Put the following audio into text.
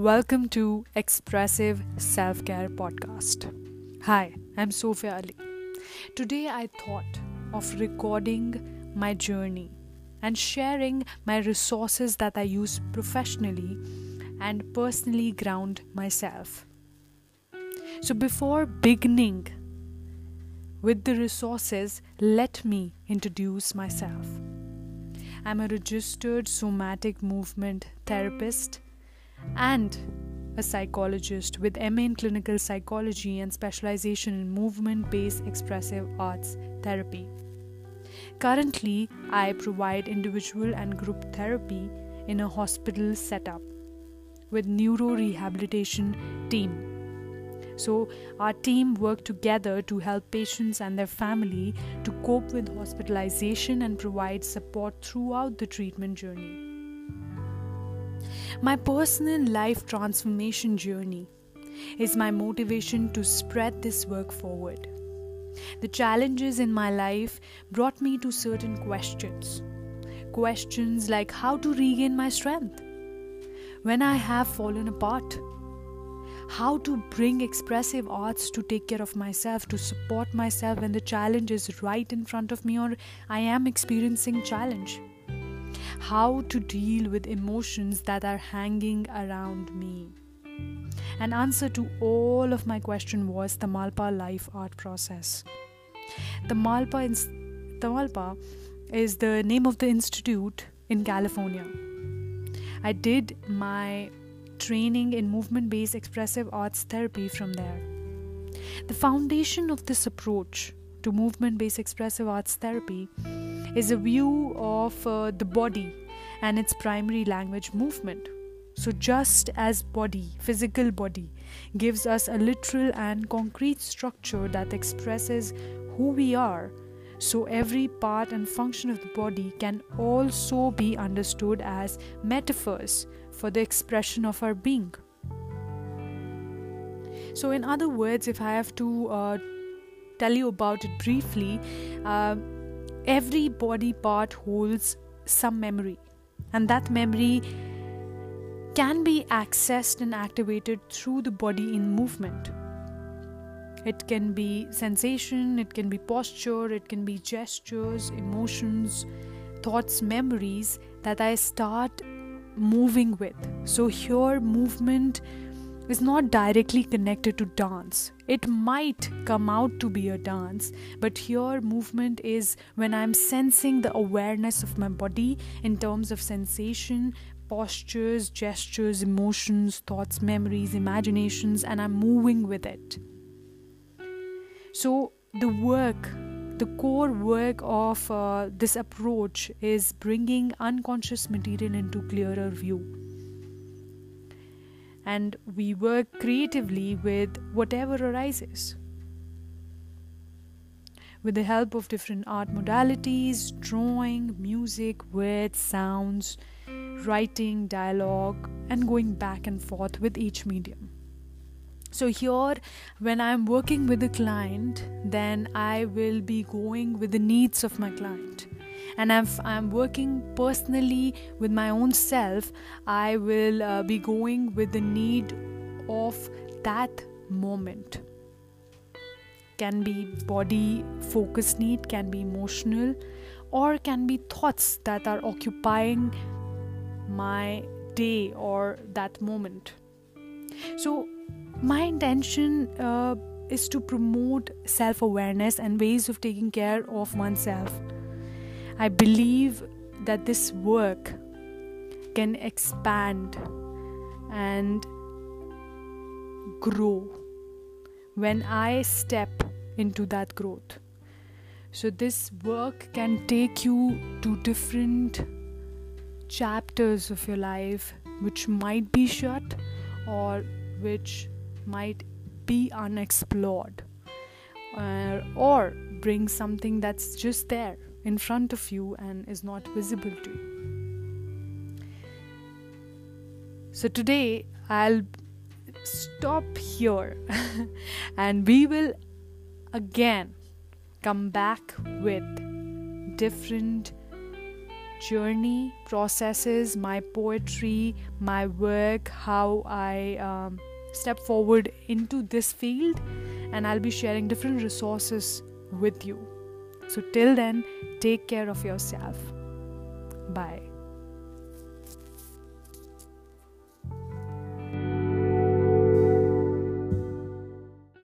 Welcome to Expressive Self Care Podcast. Hi, I'm Sophia Ali. Today I thought of recording my journey and sharing my resources that I use professionally and personally ground myself. So, before beginning with the resources, let me introduce myself. I'm a registered somatic movement therapist and a psychologist with MA in clinical psychology and specialization in movement based expressive arts therapy. Currently, I provide individual and group therapy in a hospital setup with neuro rehabilitation team. So, our team work together to help patients and their family to cope with hospitalization and provide support throughout the treatment journey. My personal life transformation journey is my motivation to spread this work forward. The challenges in my life brought me to certain questions. Questions like how to regain my strength when I have fallen apart, how to bring expressive arts to take care of myself, to support myself when the challenge is right in front of me or I am experiencing challenge how to deal with emotions that are hanging around me. An answer to all of my question was Tamalpa life art process. Tamalpa, the Malpa is the name of the institute in California. I did my training in movement based expressive arts therapy from there. The foundation of this approach to movement based expressive arts therapy is a view of uh, the body and its primary language movement. So, just as body, physical body, gives us a literal and concrete structure that expresses who we are, so every part and function of the body can also be understood as metaphors for the expression of our being. So, in other words, if I have to uh, tell you about it briefly, uh, every body part holds some memory, and that memory can be accessed and activated through the body in movement. It can be sensation, it can be posture, it can be gestures, emotions, thoughts, memories that I start moving with. So, here, movement is not directly connected to dance. It might come out to be a dance, but here movement is when I'm sensing the awareness of my body in terms of sensation, postures, gestures, emotions, thoughts, memories, imaginations, and I'm moving with it. So, the work, the core work of uh, this approach is bringing unconscious material into clearer view and we work creatively with whatever arises. With the help of different art modalities, drawing, music, words, sounds, writing, dialogue, and going back and forth with each medium. So, here, when I'm working with a client, then I will be going with the needs of my client and if i'm working personally with my own self i will uh, be going with the need of that moment. Can be body focus need can be emotional or can be thoughts that are occupying my day or that moment. So my intention uh, is to promote self awareness and ways of taking care of oneself I believe that this work can expand and grow when I step into that growth. So, this work can take you to different chapters of your life which might be shut or which might be unexplored uh, or bring something that's just there in front of you and is not visible to you. So today I'll stop here and we will again come back with different journey, processes, my poetry, my work, how I um, step forward into this field, and I'll be sharing different resources with you. So, till then, take care of yourself. Bye.